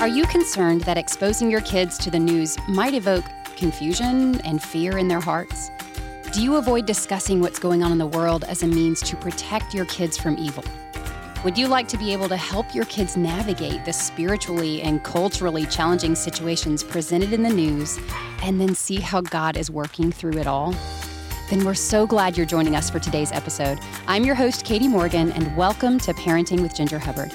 Are you concerned that exposing your kids to the news might evoke confusion and fear in their hearts? Do you avoid discussing what's going on in the world as a means to protect your kids from evil? Would you like to be able to help your kids navigate the spiritually and culturally challenging situations presented in the news and then see how God is working through it all? Then we're so glad you're joining us for today's episode. I'm your host, Katy Morgan, and welcome to Parenting with Ginger Hubbard.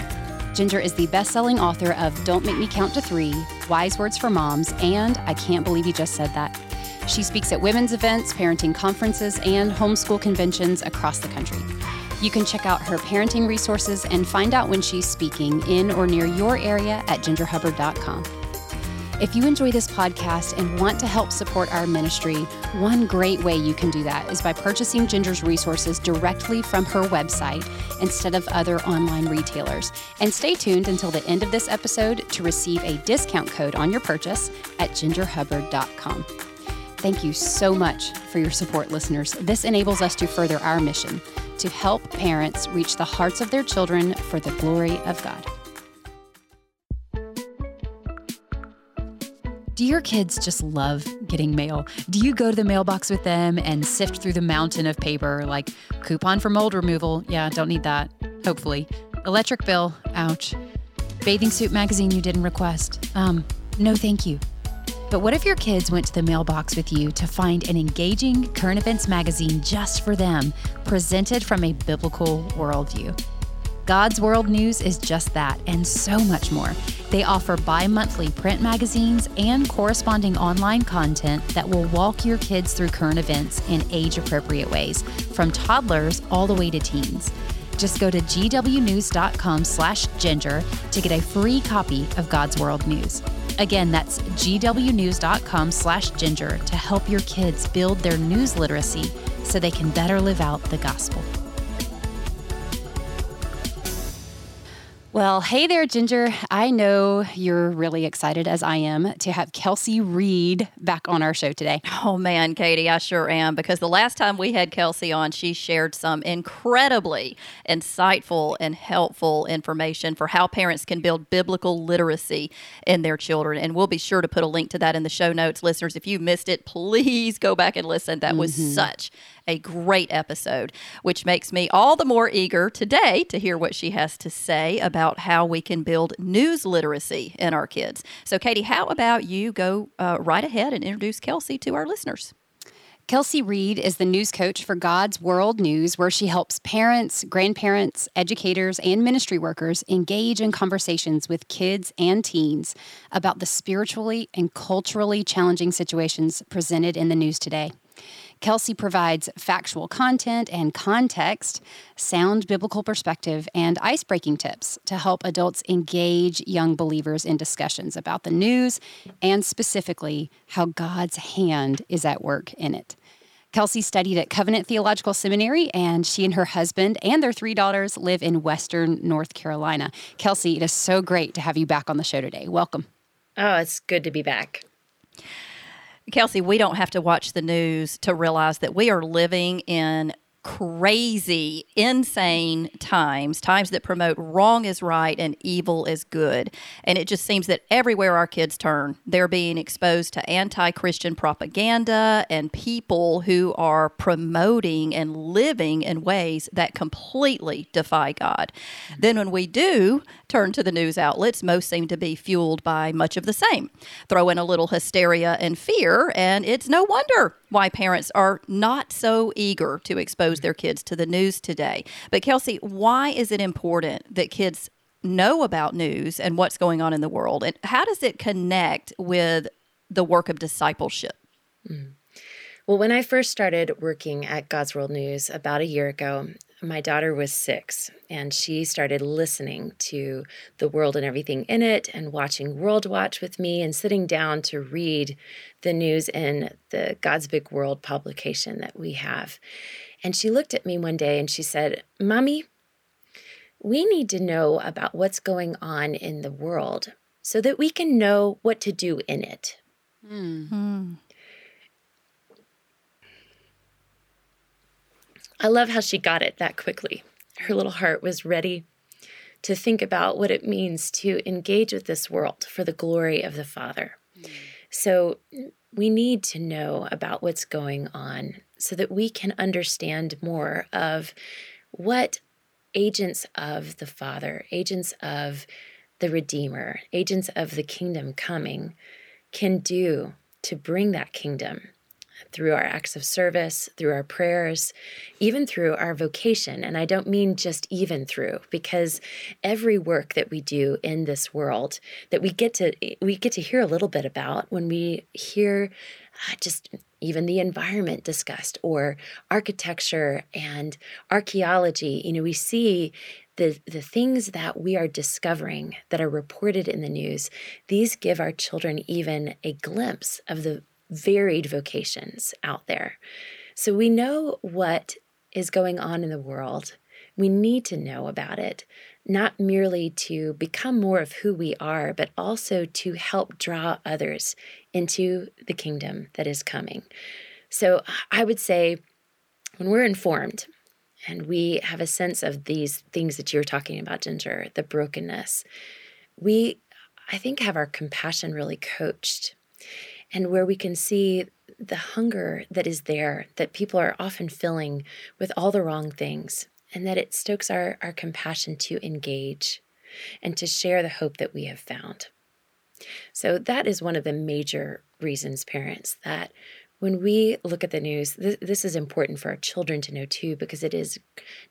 Ginger is the best selling author of Don't Make Me Count to Three, Wise Words for Moms, and I Can't Believe You Just Said That. She speaks at women's events, parenting conferences, and homeschool conventions across the country. You can check out her parenting resources and find out when she's speaking in or near your area at gingerhubbard.com. If you enjoy this podcast and want to help support our ministry, one great way you can do that is by purchasing Ginger's resources directly from her website instead of other online retailers. And stay tuned until the end of this episode to receive a discount code on your purchase at gingerhubbard.com. Thank you so much for your support, listeners. This enables us to further our mission to help parents reach the hearts of their children for the glory of God. Do your kids just love getting mail? Do you go to the mailbox with them and sift through the mountain of paper like coupon for mold removal? Yeah, don't need that. Hopefully. Electric bill. Ouch. Bathing suit magazine you didn't request. Um, no thank you. But what if your kids went to the mailbox with you to find an engaging current events magazine just for them, presented from a biblical worldview? God's World News is just that and so much more. They offer bi monthly print magazines and corresponding online content that will walk your kids through current events in age appropriate ways, from toddlers all the way to teens. Just go to gwnews.com slash ginger to get a free copy of God's World News. Again, that's gwnews.com slash ginger to help your kids build their news literacy so they can better live out the gospel. Well, hey there, Ginger. I know you're really excited, as I am, to have Kelsey Reed back on our show today. Oh, man, Katy, I sure am. Because the last time we had Kelsey on, she shared some incredibly insightful and helpful information for how parents can build biblical literacy in their children. And we'll be sure to put a link to that in the show notes. Listeners, if you missed it, please go back and listen. That was mm-hmm. such a great episode, which makes me all the more eager today to hear what she has to say about how we can build news literacy in our kids. So, Katy, how about you go uh, right ahead and introduce Kelsey to our listeners? Kelsey Reed is the news coach for God's World News, where she helps parents, grandparents, educators, and ministry workers engage in conversations with kids and teens about the spiritually and culturally challenging situations presented in the news today. Kelsey provides factual content and context, sound biblical perspective, and ice breaking tips to help adults engage young believers in discussions about the news and specifically how God's hand is at work in it. Kelsey studied at Covenant Theological Seminary, and she and her husband and their three daughters live in Western North Carolina. Kelsey, it is so great to have you back on the show today. Welcome. Oh, it's good to be back. Kelsey, we don't have to watch the news to realize that we are living in crazy, insane times, times that promote wrong is right and evil is good. And it just seems that everywhere our kids turn, they're being exposed to anti Christian propaganda and people who are promoting and living in ways that completely defy God. Then, when we do turn to the news outlets, most seem to be fueled by much of the same. Throw in a little hysteria and fear, and it's no wonder why parents are not so eager to expose their kids to the news today. But, Kelsey, why is it important that kids know about news and what's going on in the world? And how does it connect with the work of discipleship? Mm. Well, when I first started working at God's World News about a year ago, my daughter was six and she started listening to the world and everything in it and watching World Watch with me and sitting down to read the news in the God's Big World publication that we have. And she looked at me one day and she said, Mommy, we need to know about what's going on in the world so that we can know what to do in it. Mm. I love how she got it that quickly. Her little heart was ready to think about what it means to engage with this world for the glory of the Father. Mm. So we need to know about what's going on so that we can understand more of what agents of the Father, agents of the Redeemer, agents of the kingdom coming can do to bring that kingdom through our acts of service, through our prayers, even through our vocation. And I don't mean just even through, because every work that we do in this world that we get to we get to hear a little bit about when we hear uh, just even the environment discussed or architecture and archaeology, you know, we see the, the things that we are discovering that are reported in the news, these give our children even a glimpse of the varied vocations out there. So we know what is going on in the world. We need to know about it, not merely to become more of who we are, but also to help draw others into the kingdom that is coming. So I would say when we're informed and we have a sense of these things that you're talking about, Ginger, the brokenness, we, I think, have our compassion really coached and where we can see the hunger that is there that people are often filling with all the wrong things, and that it stokes our, our compassion to engage and to share the hope that we have found. So, that is one of the major reasons, parents, that when we look at the news, this, this, is important for our children to know too, because it is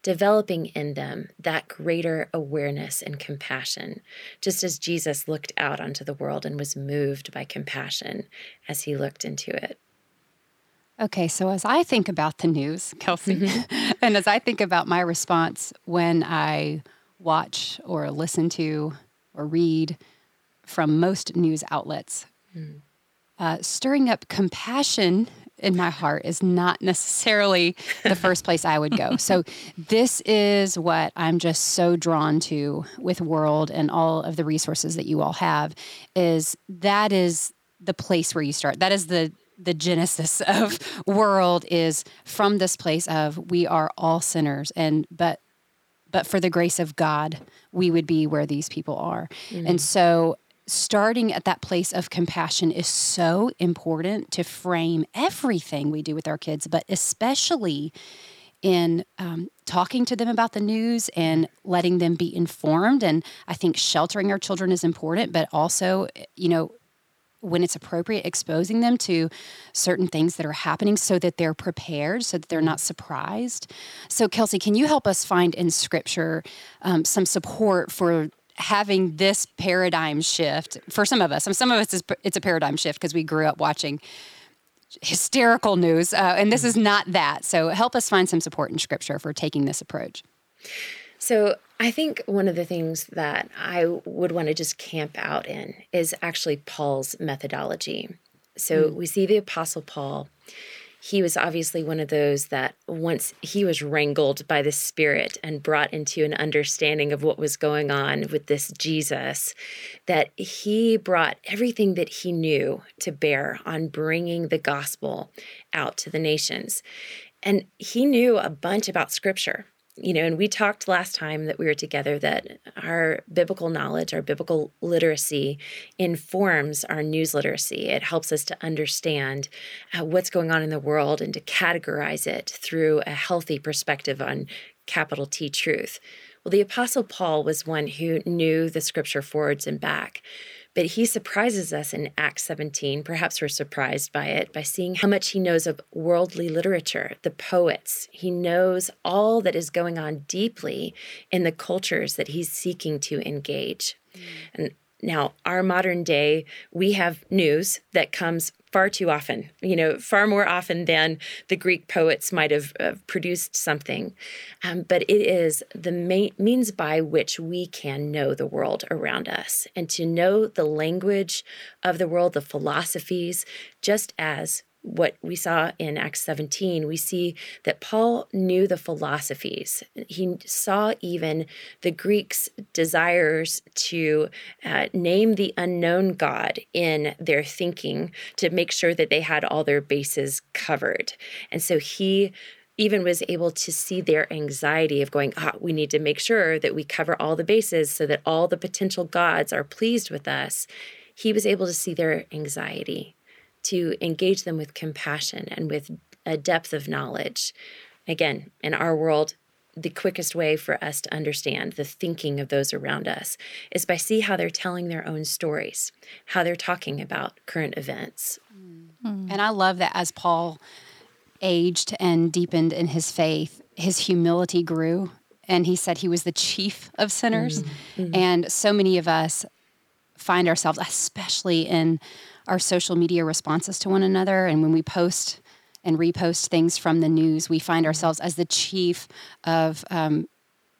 developing in them that greater awareness and compassion, just as Jesus looked out onto the world and was moved by compassion as he looked into it. Okay, so as I think about the news, Kelsey, mm-hmm. and as I think about my response when I watch or listen to or read from most news outlets, mm uh, stirring up compassion in my heart is not necessarily the first place I would go. So this is what I'm just so drawn to with World and all of the resources that you all have is that is the place where you start. That is the the genesis of World is from this place of we are all sinners and but but for the grace of God, we would be where these people are. Mm-hmm. And so starting at that place of compassion is so important to frame everything we do with our kids, but especially in um, talking to them about the news and letting them be informed. And I think sheltering our children is important, but also, you know, when it's appropriate, exposing them to certain things that are happening so that they're prepared, so that they're not surprised. So, Kelsey, can you help us find in scripture um, some support for having this paradigm shift for some of us. Some, some of us, is, it's a paradigm shift because we grew up watching hysterical news, uh, and this is not that. So help us find some support in Scripture for taking this approach. So I think one of the things that I would want to just camp out in is actually Paul's methodology. So mm. we see the Apostle Paul he was obviously one of those that once he was wrangled by the Spirit and brought into an understanding of what was going on with this Jesus, that he brought everything that he knew to bear on bringing the gospel out to the nations. And he knew a bunch about scripture you know, and we talked last time that we were together that our biblical knowledge, our biblical literacy informs our news literacy. It helps us to understand uh, what's going on in the world and to categorize it through a healthy perspective on capital T truth. Well, the Apostle Paul was one who knew the scripture forwards and back. But he surprises us in Acts 17. Perhaps we're surprised by it by seeing how much he knows of worldly literature, the poets. He knows all that is going on deeply in the cultures that he's seeking to engage. Mm. And now, our modern day, we have news that comes far too often, you know, far more often than the Greek poets might have uh, produced something. Um, but it is the means by which we can know the world around us and to know the language of the world, the philosophies, just as what we saw in Acts 17, we see that Paul knew the philosophies. He saw even the Greeks' desires to uh, name the unknown God in their thinking to make sure that they had all their bases covered. And so he even was able to see their anxiety of going, ah, we need to make sure that we cover all the bases so that all the potential gods are pleased with us. He was able to see their anxiety, to engage them with compassion and with a depth of knowledge. Again, in our world, the quickest way for us to understand the thinking of those around us is by see how they're telling their own stories, how they're talking about current events. Mm. And I love that as Paul aged and deepened in his faith, his humility grew and he said he was the chief of sinners. Mm-hmm. And so many of us find ourselves especially in our social media responses to one another and when we post and repost things from the news, we find ourselves as the chief of um,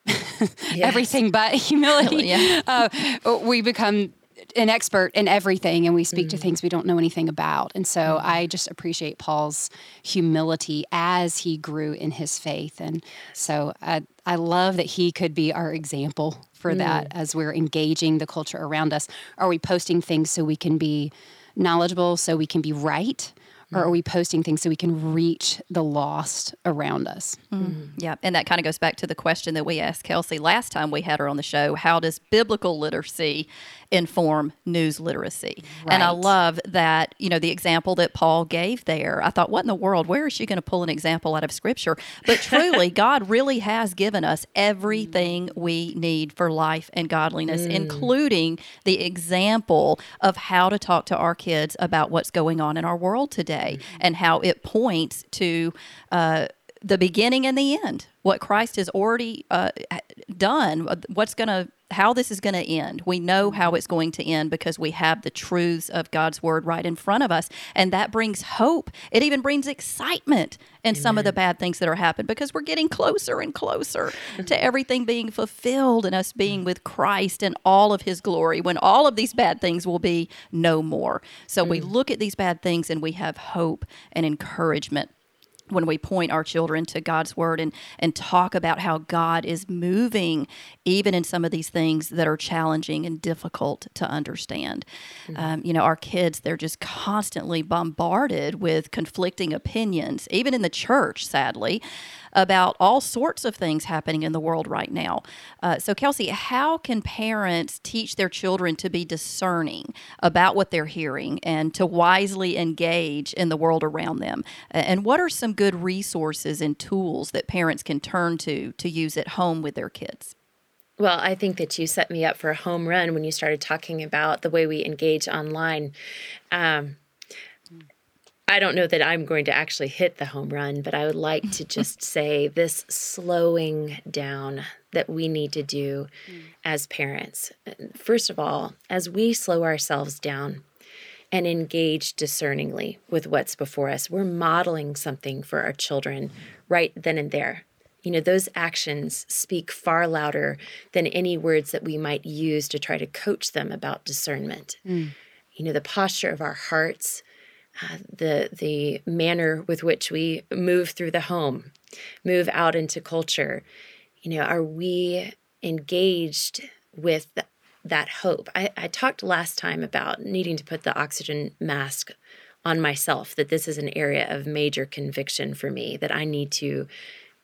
everything but humility. yeah. uh, we become an expert in everything and we speak mm. to things we don't know anything about. And so mm. I just appreciate Paul's humility as he grew in his faith. And so I, I love that he could be our example for mm. that as we're engaging the culture around us. Are we posting things so we can be knowledgeable, so we can be right? or are we posting things so we can reach the lost around us? Mm-hmm. Yeah, and that kind of goes back to the question that we asked Kelsey last time we had her on the show. How does biblical literacy inform news literacy? Right. And I love that, you know, the example that Paul gave there. I thought, what in the world? Where is she going to pull an example out of scripture? But truly, God really has given us everything we need for life and godliness, mm. including the example of how to talk to our kids about what's going on in our world today mm. and how it points to uh, the beginning and the end, what Christ has already uh, done, what's going to how this is going to end. We know how it's going to end because we have the truths of God's word right in front of us. And that brings hope. It even brings excitement in Amen. some of the bad things that are happening because we're getting closer and closer to everything being fulfilled and us being with Christ and all of his glory when all of these bad things will be no more. So mm. we look at these bad things and we have hope and encouragement when we point our children to God's word and and talk about how God is moving even in some of these things that are challenging and difficult to understand. Mm-hmm. Um, you know, our kids they're just constantly bombarded with conflicting opinions, even in the church, sadly about all sorts of things happening in the world right now. Uh, so, Kelsey, how can parents teach their children to be discerning about what they're hearing and to wisely engage in the world around them? And what are some good resources and tools that parents can turn to to use at home with their kids? Well, I think that you set me up for a home run when you started talking about the way we engage online. Um, I don't know that I'm going to actually hit the home run, but I would like to just say this slowing down that we need to do mm. as parents. First of all, as we slow ourselves down and engage discerningly with what's before us, we're modeling something for our children right then and there. You know, those actions speak far louder than any words that we might use to try to coach them about discernment. Mm. You know, the posture of our hearts uh, the the manner with which we move through the home, move out into culture. You know, are we engaged with that hope? I, I talked last time about needing to put the oxygen mask on myself. That this is an area of major conviction for me. That I need to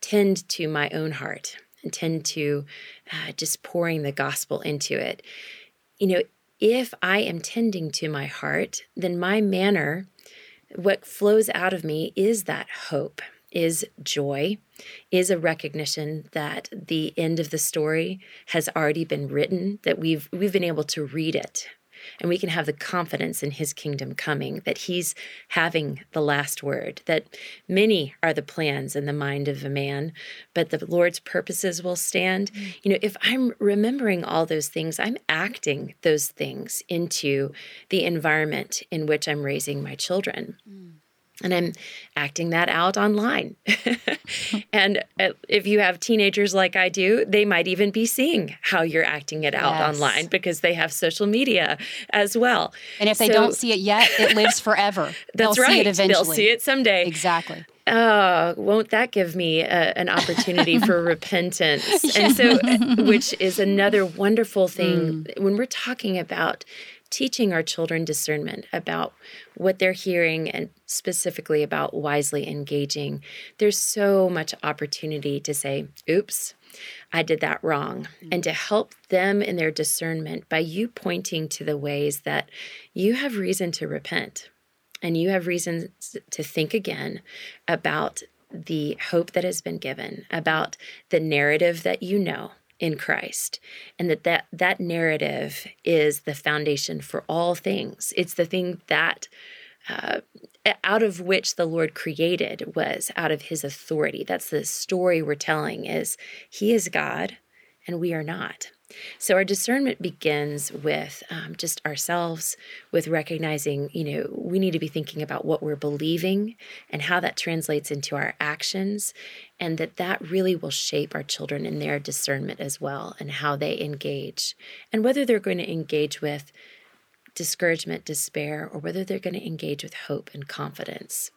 tend to my own heart and tend to uh, just pouring the gospel into it. You know, if I am tending to my heart, then my manner what flows out of me is that hope, is joy, is a recognition that the end of the story has already been written, that we've we've been able to read it and we can have the confidence in his kingdom coming that he's having the last word that many are the plans in the mind of a man but the lord's purposes will stand. Mm. you know if i'm remembering all those things i'm acting those things into the environment in which i'm raising my children. Mm and I'm acting that out online. and uh, if you have teenagers like I do, they might even be seeing how you're acting it out yes. online because they have social media as well. And if they don't see it yet, it lives forever. That's They'll right. See it eventually. They'll see it someday. Exactly. Oh, won't that give me a, an opportunity for repentance? And so, which is another wonderful thing mm. when we're talking about teaching our children discernment about what they're hearing and specifically about wisely engaging, there's so much opportunity to say, oops, I did that wrong. Mm-hmm. And to help them in their discernment by you pointing to the ways that you have reason to repent and you have reason to think again about the hope that has been given, about the narrative that you know in Christ and that, that that narrative is the foundation for all things. It's the thing that uh, out of which the Lord created was out of his authority. That's the story we're telling is he is God and we are not. So our discernment begins with um, just ourselves, with recognizing, you know, we need to be thinking about what we're believing and how that translates into our actions, and that that really will shape our children in their discernment as well and how they engage, and whether they're going to engage with discouragement, despair, or whether they're going to engage with hope and confidence.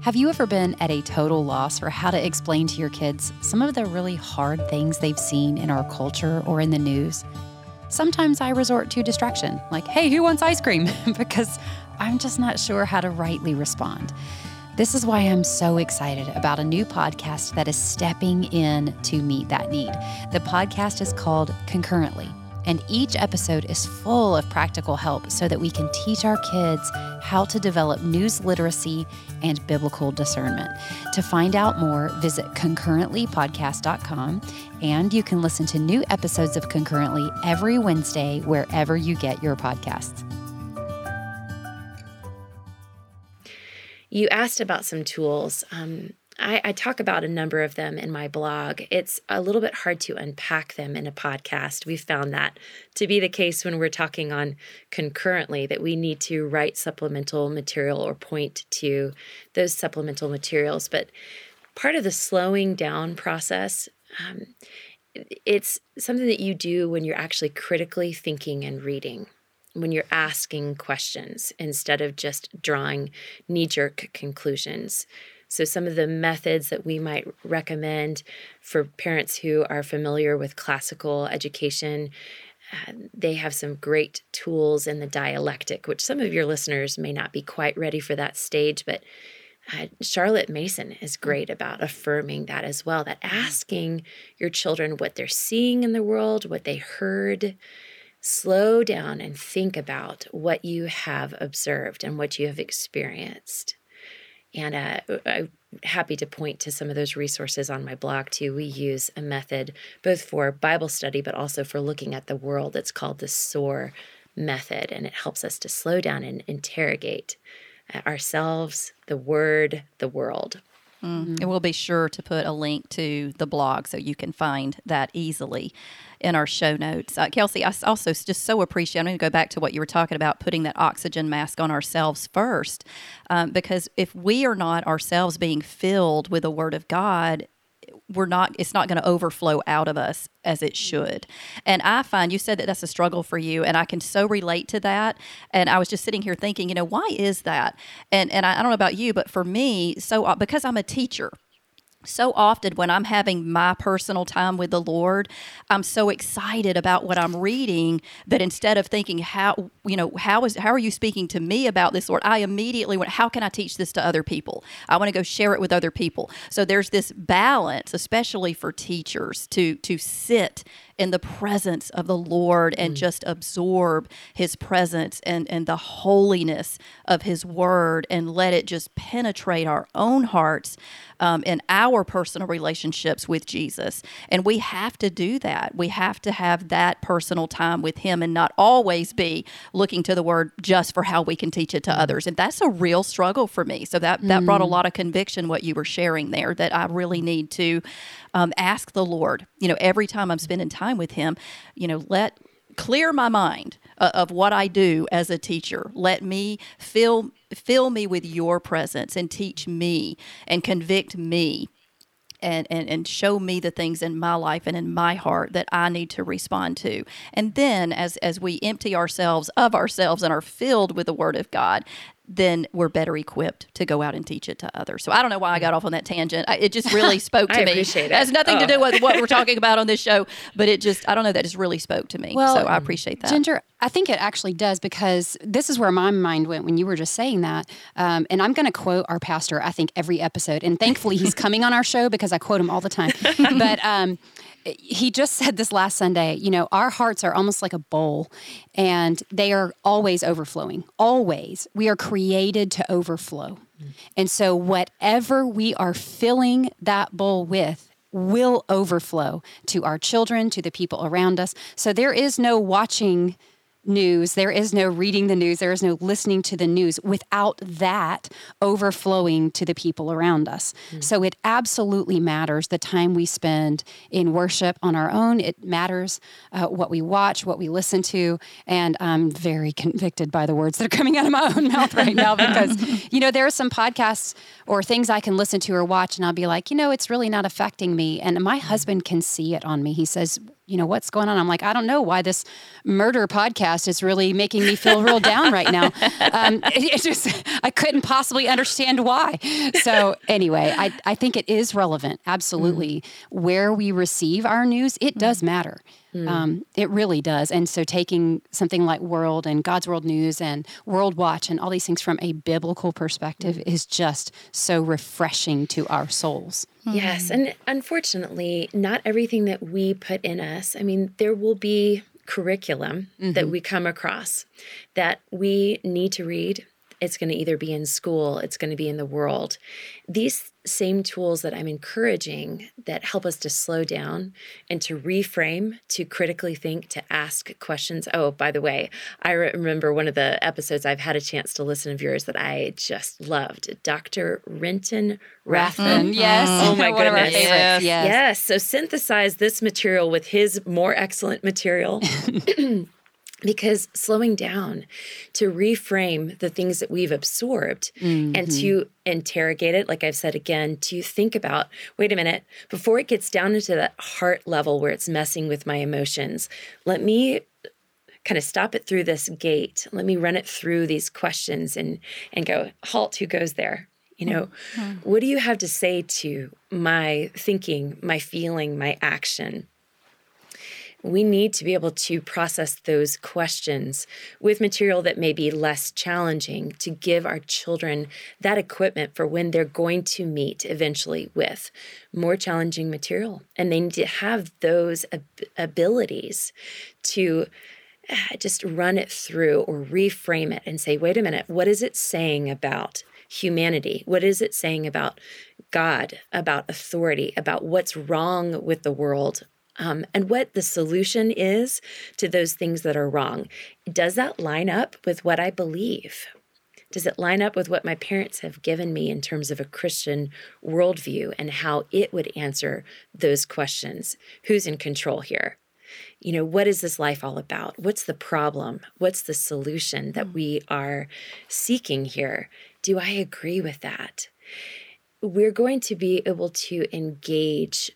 Have you ever been at a total loss for how to explain to your kids some of the really hard things they've seen in our culture or in the news? Sometimes I resort to distraction, like, hey, who wants ice cream? because I'm just not sure how to rightly respond. This is why I'm so excited about a new podcast that is stepping in to meet that need. The podcast is called Concurrently and each episode is full of practical help so that we can teach our kids how to develop news literacy and biblical discernment. To find out more, visit concurrentlypodcast.com and you can listen to new episodes of Concurrently every Wednesday wherever you get your podcasts. You asked about some tools. Um, I, I, talk about a number of them in my blog. It's a little bit hard to unpack them in a podcast. We've found that to be the case when we're talking on concurrently, that we need to write supplemental material or point to those supplemental materials. But part of the slowing down process, um, it's something that you do when you're actually critically thinking and reading when you're asking questions instead of just drawing knee jerk conclusions. So, some of the methods that we might recommend for parents who are familiar with classical education, uh, they have some great tools in the dialectic, which some of your listeners may not be quite ready for that stage, but uh, Charlotte Mason is mm. great about affirming that as well. That asking your children what they're seeing in the world, what they heard, slow down and think about what you have observed and what you have experienced. And uh, I'm happy to point to some of those resources on my blog too. We use a method both for Bible study, but also for looking at the world. It's called the SOAR method, and it helps us to slow down and interrogate uh, ourselves, the Word, the world. Mm-hmm. And we'll be sure to put a link to the blog so you can find that easily in our show notes. Uh, Kelsey, I also just so appreciate, I'm going to go back to what you were talking about, putting that oxygen mask on ourselves first. Um, because if we are not ourselves being filled with the Word of God, we're not it's not going to overflow out of us as it should. And i find you said that that's a struggle for you and i can so relate to that. And i was just sitting here thinking you know why is that? And and i, I don't know about you but for me so uh, because i'm a teacher so often when I'm having my personal time with the Lord, I'm so excited about what I'm reading that instead of thinking how you know how is how are you speaking to me about this Lord, I immediately went how can I teach this to other people? I want to go share it with other people. So there's this balance, especially for teachers, to to sit in the presence of the Lord and mm. just absorb his presence and, and the holiness of his word and let it just penetrate our own hearts um, in our personal relationships with Jesus. And we have to do that. We have to have that personal time with him and not always be looking to the word just for how we can teach it to mm. others. And that's a real struggle for me. So that, that mm. brought a mm. lot of conviction, what you were sharing there, that I really need to um, ask the Lord, you know, every time I'm spending time with Him, you know, let clear my mind uh, of what I do as a teacher. Let me fill fill me with your presence and teach me and convict me and, and, and show me the things in my life and in my heart that I need to respond to. And then as, as we empty ourselves of ourselves and are filled with the Word of God, then we're better equipped to go out and teach it to others. So I don't know why I got off on that tangent. I, it just really spoke to I me. appreciate it. it has nothing to Oh. do with what we're talking about on this show, but it just I don't know that just really spoke to me. Well, so I appreciate that. Ginger, I think it actually does because this is where my mind went when you were just saying that. Um, and I'm going to quote our pastor, I think, every episode. And thankfully, he's coming on our show because I quote him all the time. but um, he just said this last Sunday, you know, our hearts are almost like a bowl and they are always overflowing. Always. We are created to overflow. Mm. And so, whatever we are filling that bowl with, will overflow to our children, to the people around us. So there is no watching news, there is no reading the news, there is no listening to the news without that overflowing to the people around us. So it absolutely matters the time we spend in worship on our own. It matters uh, what we watch, what we listen to. And I'm very convicted by the words that are coming out of my own mouth right now because, you know, there are some podcasts or things I can listen to or watch, and I'll be like, you know, it's really not affecting me. And my husband can see it on me. He says, you know, what's going on? I'm like, I don't know why this murder podcast is really making me feel real down right now. Um, it, it just, I couldn't possibly understand why. So, anyway, I, I think it is relevant. Absolutely. Where we receive our news, it does matter. Mm. Um, it really does. And so, taking something like World and God's World News and World Watch and all these things from a biblical perspective mm. is just so refreshing to our souls. Yes. Mm. And unfortunately, not everything that we put in us, I mean, there will be curriculum that mm-hmm. we come across that we need to read. It's going to either be in school, it's going to be in the world. These same tools that I'm encouraging that help us to slow down and to reframe, to critically think, to ask questions. Oh, by the way, I remember one of the episodes I've had a chance to listen of yours that I just loved. Dr. Renton Rathbun. Mm-hmm. Yes. Oh my One of our goodness. favorites. Yes. Yes. So synthesize this material with his more excellent material. because slowing down to reframe the things that we've absorbed and to mm-hmm. interrogate it, like I've said again, to think about wait a minute, before it gets down into that heart level where it's messing with my emotions, let me kind of stop it through this gate. Let me run it through these questions and and go, halt, who goes there? You know, mm-hmm. what do you have to say to my thinking, my feeling, my action? We need to be able to process those questions with material that may be less challenging to give our children that equipment for when they're going to meet eventually with more challenging material. And they need to have those ab- abilities to ah, just run it through or reframe it and say, wait a minute, what is it saying about humanity? What is it saying about God, about authority, about what's wrong with the world? Um, and what the solution is to those things that are wrong. Does that line up with what I believe? Does it line up with what my parents have given me in terms of a Christian worldview and how it would answer those questions? Who's in control here? you know, what is this life all about? What's the problem? What's the solution that we are seeking here? Do I agree with that? We're going to be able to engage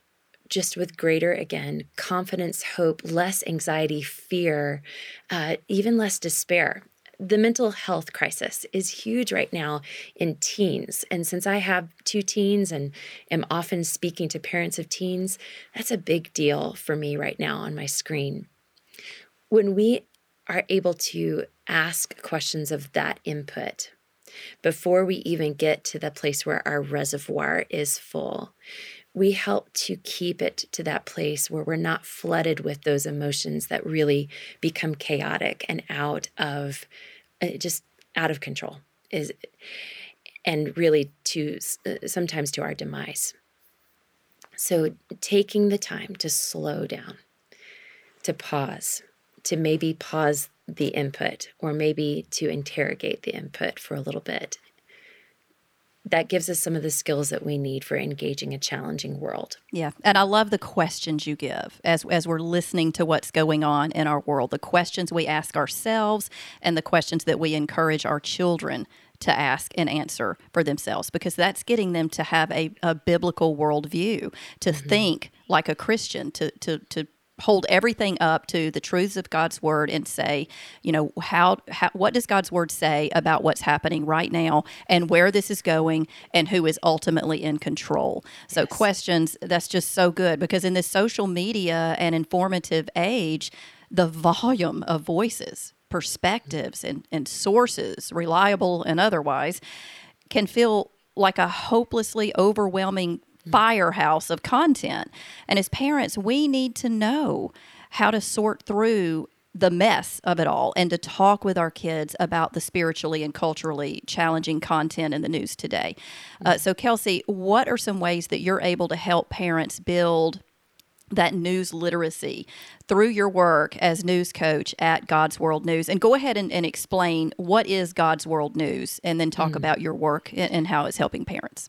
just with greater, again, confidence, hope, less anxiety, fear, uh, even less despair. The mental health crisis is huge right now in teens. And since I have two teens and am often speaking to parents of teens, that's a big deal for me right now on my screen. When we are able to ask questions of that input before we even get to the place where our reservoir is full, we help to keep it to that place where we're not flooded with those emotions that really become chaotic and out of uh, just out of control is and really to uh, sometimes to our demise. So taking the time to slow down to pause to maybe pause the input or maybe to interrogate the input for a little bit that gives us some of the skills that we need for engaging a challenging world. Yeah, and I love the questions you give as as we're listening to what's going on in our world. The questions we ask ourselves and the questions that we encourage our children to ask and answer for themselves because that's getting them to have a, a biblical worldview, to mm-hmm. think like a Christian, to to to hold everything up to the truths of God's word and say, you know, how, how what does God's word say about what's happening right now and where this is going and who is ultimately in control. So yes. questions that's just so good because in this social media and informative age, the volume of voices, perspectives and, and sources, reliable and otherwise, can feel like a hopelessly overwhelming firehouse of content. And as parents, we need to know how to sort through the mess of it all and to talk with our kids about the spiritually and culturally challenging content in the news today. Uh, so, Kelsey, what are some ways that you're able to help parents build? that news literacy through your work as news coach at God's World News. And go ahead and, and explain what is God's World News and then talk mm. about your work and, and how it's helping parents.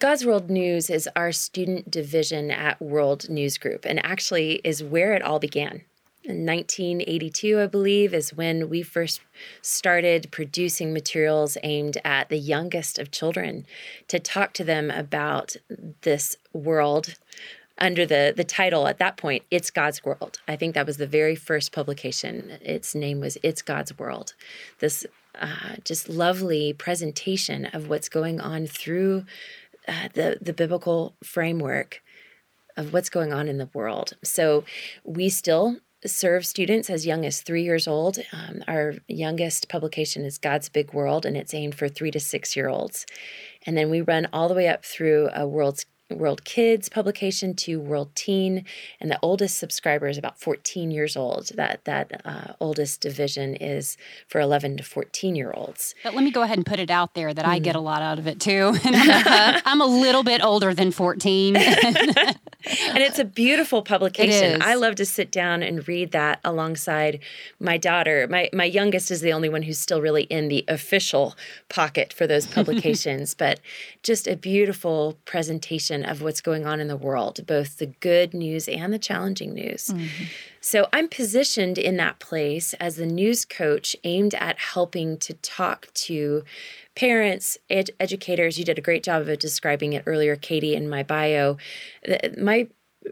God's World News is our student division at World News Group and actually is where it all began. In 1982, I believe, is when we first started producing materials aimed at the youngest of children to talk to them about this world under the, the title at that point, It's God's World. I think that was the very first publication. Its name was It's God's World. This uh, just lovely presentation of what's going on through the the biblical framework of what's going on in the world. So we still serve students as young as three years old. Um, our youngest publication is God's Big World, and it's aimed for three to six year olds. And then we run all the way up through a World's World Kids publication to World Teen, and the oldest subscriber is about 14 years old. That that uh, oldest division is for 11 to 14 year olds. But let me go ahead and put it out there that mm. I get a mm. lot out of it too. I'm a little bit older than 14. and it's a beautiful publication. I love to sit down and read that alongside my daughter. My my youngest is the only one who's still really in the official pocket for those publications, but just a beautiful presentation of what's going on in the world, both the good news and the challenging news. Mm-hmm. So I'm positioned in that place as the news coach aimed at helping to talk to parents, ed- educators. You did a great job of describing it earlier, Katy, in my bio. My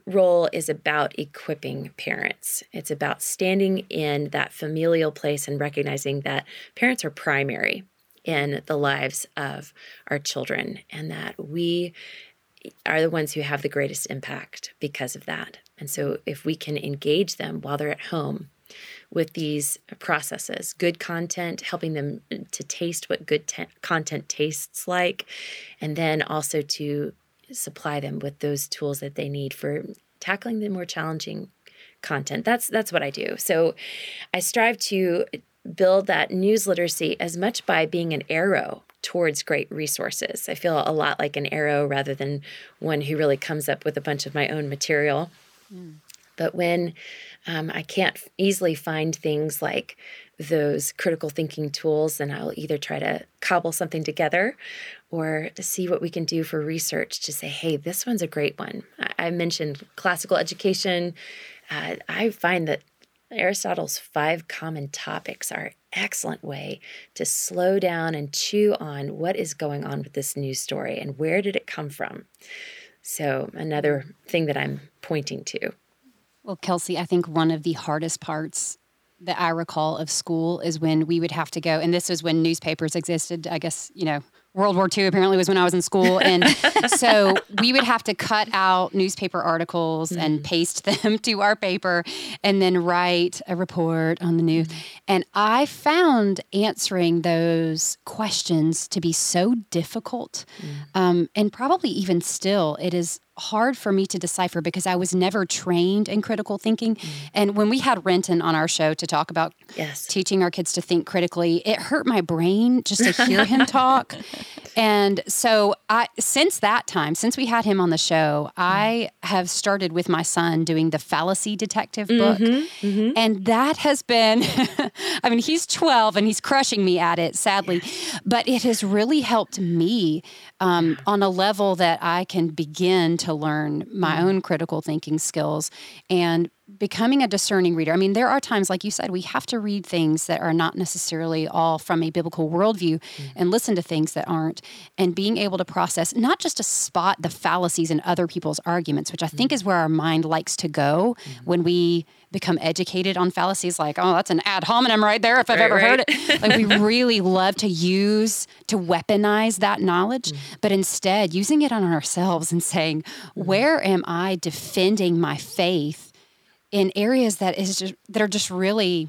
role is about equipping parents. It's about standing in that familial place and recognizing that parents are primary in the lives of our children and that we are the ones who have the greatest impact because of that. And so, if we can engage them while they're at home with these processes, good content, helping them to taste what good te- content tastes like, and then also to supply them with those tools that they need for tackling the more challenging content. That's that's what I do. So, I strive to build that news literacy as much by being an arrow towards great resources. I feel a lot like an arrow rather than one who really comes up with a bunch of my own material. Mm. But when um, I can't easily find things like those critical thinking tools, then I'll either try to cobble something together or see what we can do for research to say, hey, this one's a great one. I, I mentioned classical education. Uh, I find that Aristotle's five common topics are excellent way to slow down and chew on what is going on with this news story and where did it come from. So, another thing that I'm pointing to. Well, Kelsey, I think one of the hardest parts that I recall of school is when we would have to go, and this was when newspapers existed, I guess, you know, World War II apparently was when I was in school. And so we would have to cut out newspaper articles mm-hmm. and paste them to our paper and then write a report on the news. Mm-hmm. And I found answering those questions to be so difficult. Mm-hmm. Um, and probably even still, it is hard for me to decipher because I was never trained in critical thinking. Mm. And when we had Renton on our show to talk about yes. teaching our kids to think critically, it hurt my brain just to hear him talk. And so I since that time, since we had him on the show, mm. I have started with my son doing the fallacy detective book. Mm-hmm, mm-hmm. And that has been I mean, he's 12 and he's crushing me at it, sadly. But it has really helped me um, on a level that I can begin to learn my mm. own critical thinking skills and becoming a discerning reader. I mean, there are times, like you said, we have to read things that are not necessarily all from a biblical worldview mm-hmm. and listen to things that aren't, and being able to process, not just to spot the fallacies in other people's arguments, which I think mm-hmm. is where our mind likes to go mm-hmm. when we become educated on fallacies like, oh, that's an ad hominem right there if I've right, ever right. heard it. Like we really love to use, to weaponize that knowledge, mm-hmm. but instead using it on ourselves and saying, mm-hmm. where am I defending my faith in areas that is just, that are just really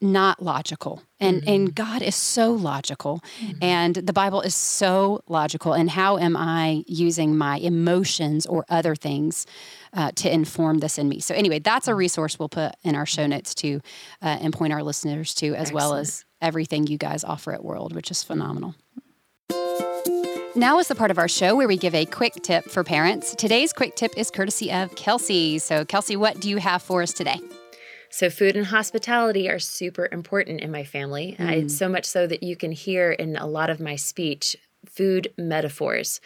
not logical and mm-hmm. and God is so logical mm-hmm. and the Bible is so logical and how am I using my emotions or other things uh, to inform this in me so anyway that's a resource we'll put in our show notes to uh, and point our listeners to as Excellent. well as everything you guys offer at World which is phenomenal now is the part of our show where we give a quick tip for parents. Today's quick tip is courtesy of Kelsey. So, Kelsey, what do you have for us today? So, food and hospitality are super important in my family. Mm. I, so much so that you can hear in a lot of my speech food metaphors.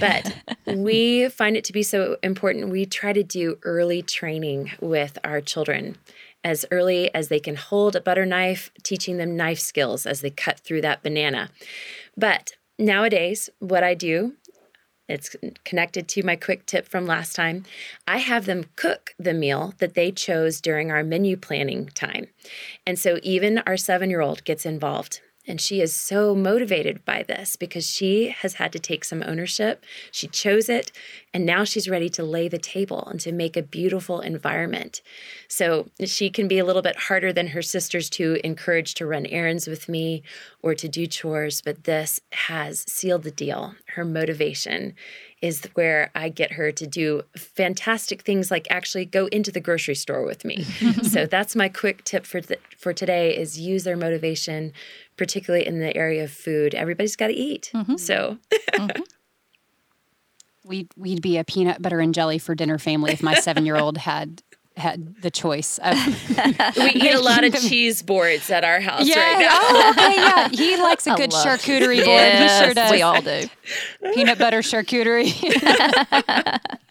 But we find it to be so important. We try to do early training with our children as early as they can hold a butter knife, teaching them knife skills as they cut through that banana. But nowadays, what I do it's connected to my quick tip from last time. I have them cook the meal that they chose during our menu planning time. And so even our seven year old gets involved. And she is so motivated by this because she has had to take some ownership. She chose it, and now she's ready to lay the table and to make a beautiful environment. So she can be a little bit harder than her sisters to encourage to run errands with me or to do chores, but this has sealed the deal. Her motivation is where I get her to do fantastic things like actually go into the grocery store with me. so that's my quick tip for th- for today is use their motivation particularly in the area of food. Everybody's got to eat. Mm-hmm. So mm-hmm. we'd we'd be a peanut butter and jelly for dinner family if my 7-year-old had had the choice of we eat a lot of cheese boards at our house yeah, right now. oh, okay, yeah. He likes a I good charcuterie board. Yes, he sure does. We all do. Peanut butter charcuterie.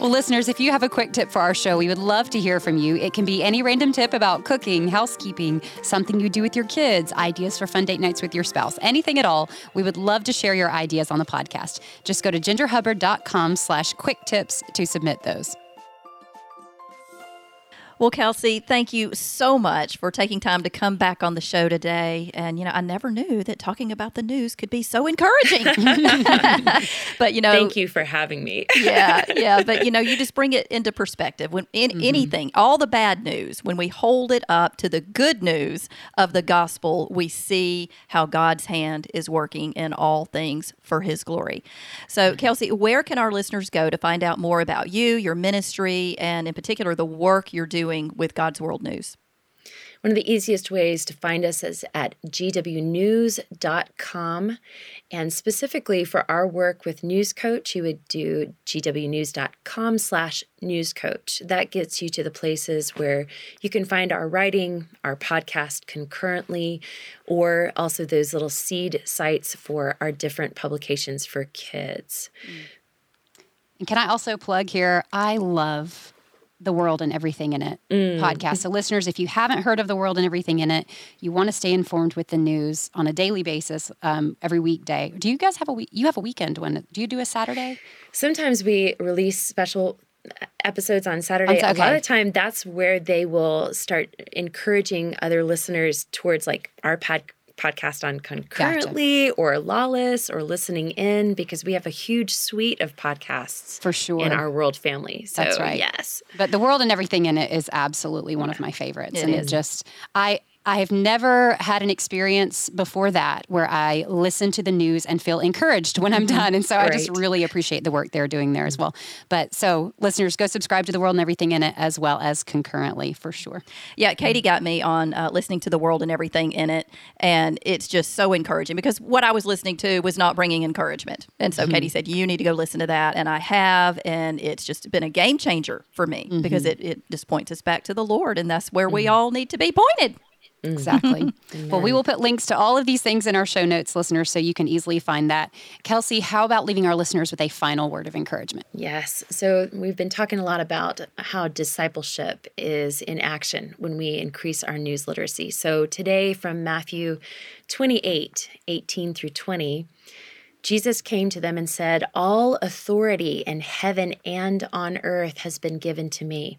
Well, listeners, if you have a quick tip for our show, we would love to hear from you. It can be any random tip about cooking, housekeeping, something you do with your kids, ideas for fun date nights with your spouse, anything at all. We would love to share your ideas on the podcast. Just go to gingerhubbard.com slash quick tips to submit those. Well, Kelsey, thank you so much for taking time to come back on the show today. And, you know, I never knew that talking about the news could be so encouraging. but, you know, thank you for having me. yeah, yeah. But, you know, you just bring it into perspective. When in mm-hmm. anything, all the bad news, when we hold it up to the good news of the gospel, we see how God's hand is working in all things for his glory. So, mm-hmm. Kelsey, where can our listeners go to find out more about you, your ministry, and in particular, the work you're doing? Doing with God's World News? One of the easiest ways to find us is at gwnews.com. And specifically for our work with News Coach, you would do gwnews.com slash newscoach. That gets you to the places where you can find our writing, our podcast concurrently, or also those little seed sites for our different publications for kids. Mm. And can I also plug here? I love the World and Everything in It mm. podcast. So, listeners, if you haven't heard of The World and Everything in It, you want to stay informed with the news on a daily basis um, every weekday. Do you guys have a week? You have a weekend when? Do you do a Saturday? Sometimes we release special episodes on Saturday. Okay. A lot of time, that's where they will start encouraging other listeners towards like our podcast podcast on concurrently gotcha. or lawless or listening in because we have a huge suite of podcasts for sure. in our world family. So that's right. yes. But the world and everything in it is absolutely one of my favorites. It and is. it just i I have never had an experience before that where I listen to the news and feel encouraged when I'm mm-hmm. done. And so I just really appreciate the work they're doing there as well. But so, listeners, go subscribe to The World and Everything in It as well as concurrently for sure. Yeah, Katy got me on uh, listening to The World and Everything in It. And it's just so encouraging because what I was listening to was not bringing encouragement. And so mm-hmm. Katy said, You need to go listen to that. And I have. And it's just been a game changer for me mm-hmm. because it, it just points us back to the Lord. And that's where we mm-hmm. all need to be pointed. Exactly. well, we will put links to all of these things in our show notes, listeners, so you can easily find that. Kelsey, how about leaving our listeners with a final word of encouragement? Yes. So we've been talking a lot about how discipleship is in action when we increase our news literacy. So today, from Matthew 28 18 through 20, Jesus came to them and said, All authority in heaven and on earth has been given to me.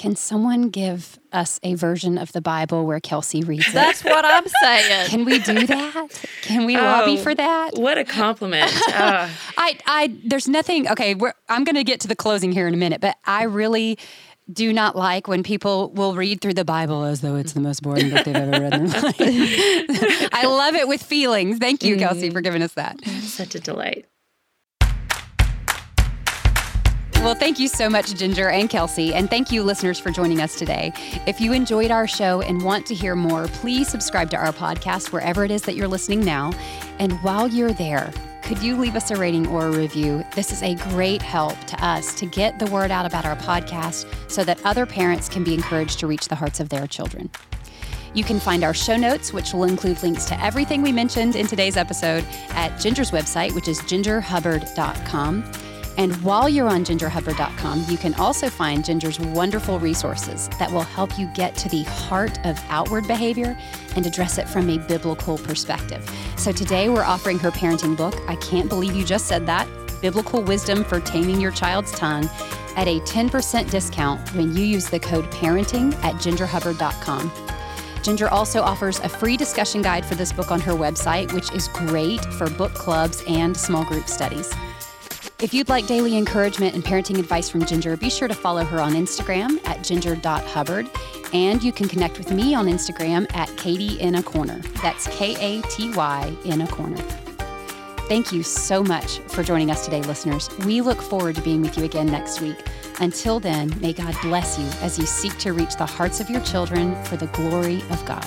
Can someone give us a version of the Bible where Kelsey reads it? That's what I'm saying. Can we do that? Can we lobby Oh, for that? What a compliment. Uh, I, I, there's nothing. Okay, we're, I'm going to get to the closing here in a minute, but I really do not like when people will read through the Bible as though it's the most boring book they've ever read in their life. I love it with feelings. Thank you, Kelsey, for giving us that. such a delight. Well, thank you so much, Ginger and Kelsey. And thank you, listeners, for joining us today. If you enjoyed our show and want to hear more, please subscribe to our podcast wherever it is that you're listening now. And while you're there, could you leave us a rating or a review? This is a great help to us to get the word out about our podcast so that other parents can be encouraged to reach the hearts of their children. You can find our show notes, which will include links to everything we mentioned in today's episode, at Ginger's website, which is gingerhubbard.com. And while you're on gingerhubbard.com, you can also find Ginger's wonderful resources that will help you get to the heart of outward behavior and address it from a biblical perspective. So today we're offering her parenting book, I Can't Believe You Just Said That Biblical Wisdom for Taming Your Child's Tongue, at a 10% discount when you use the code parenting at gingerhubbard.com. Ginger also offers a free discussion guide for this book on her website, which is great for book clubs and small group studies. If you'd like daily encouragement and parenting advice from Ginger, be sure to follow her on Instagram at ginger.hubbard. And you can connect with me on Instagram at Katy in a Corner. That's K A T Y in a corner. Thank you so much for joining us today, listeners. We look forward to being with you again next week. Until then, may God bless you as you seek to reach the hearts of your children for the glory of God.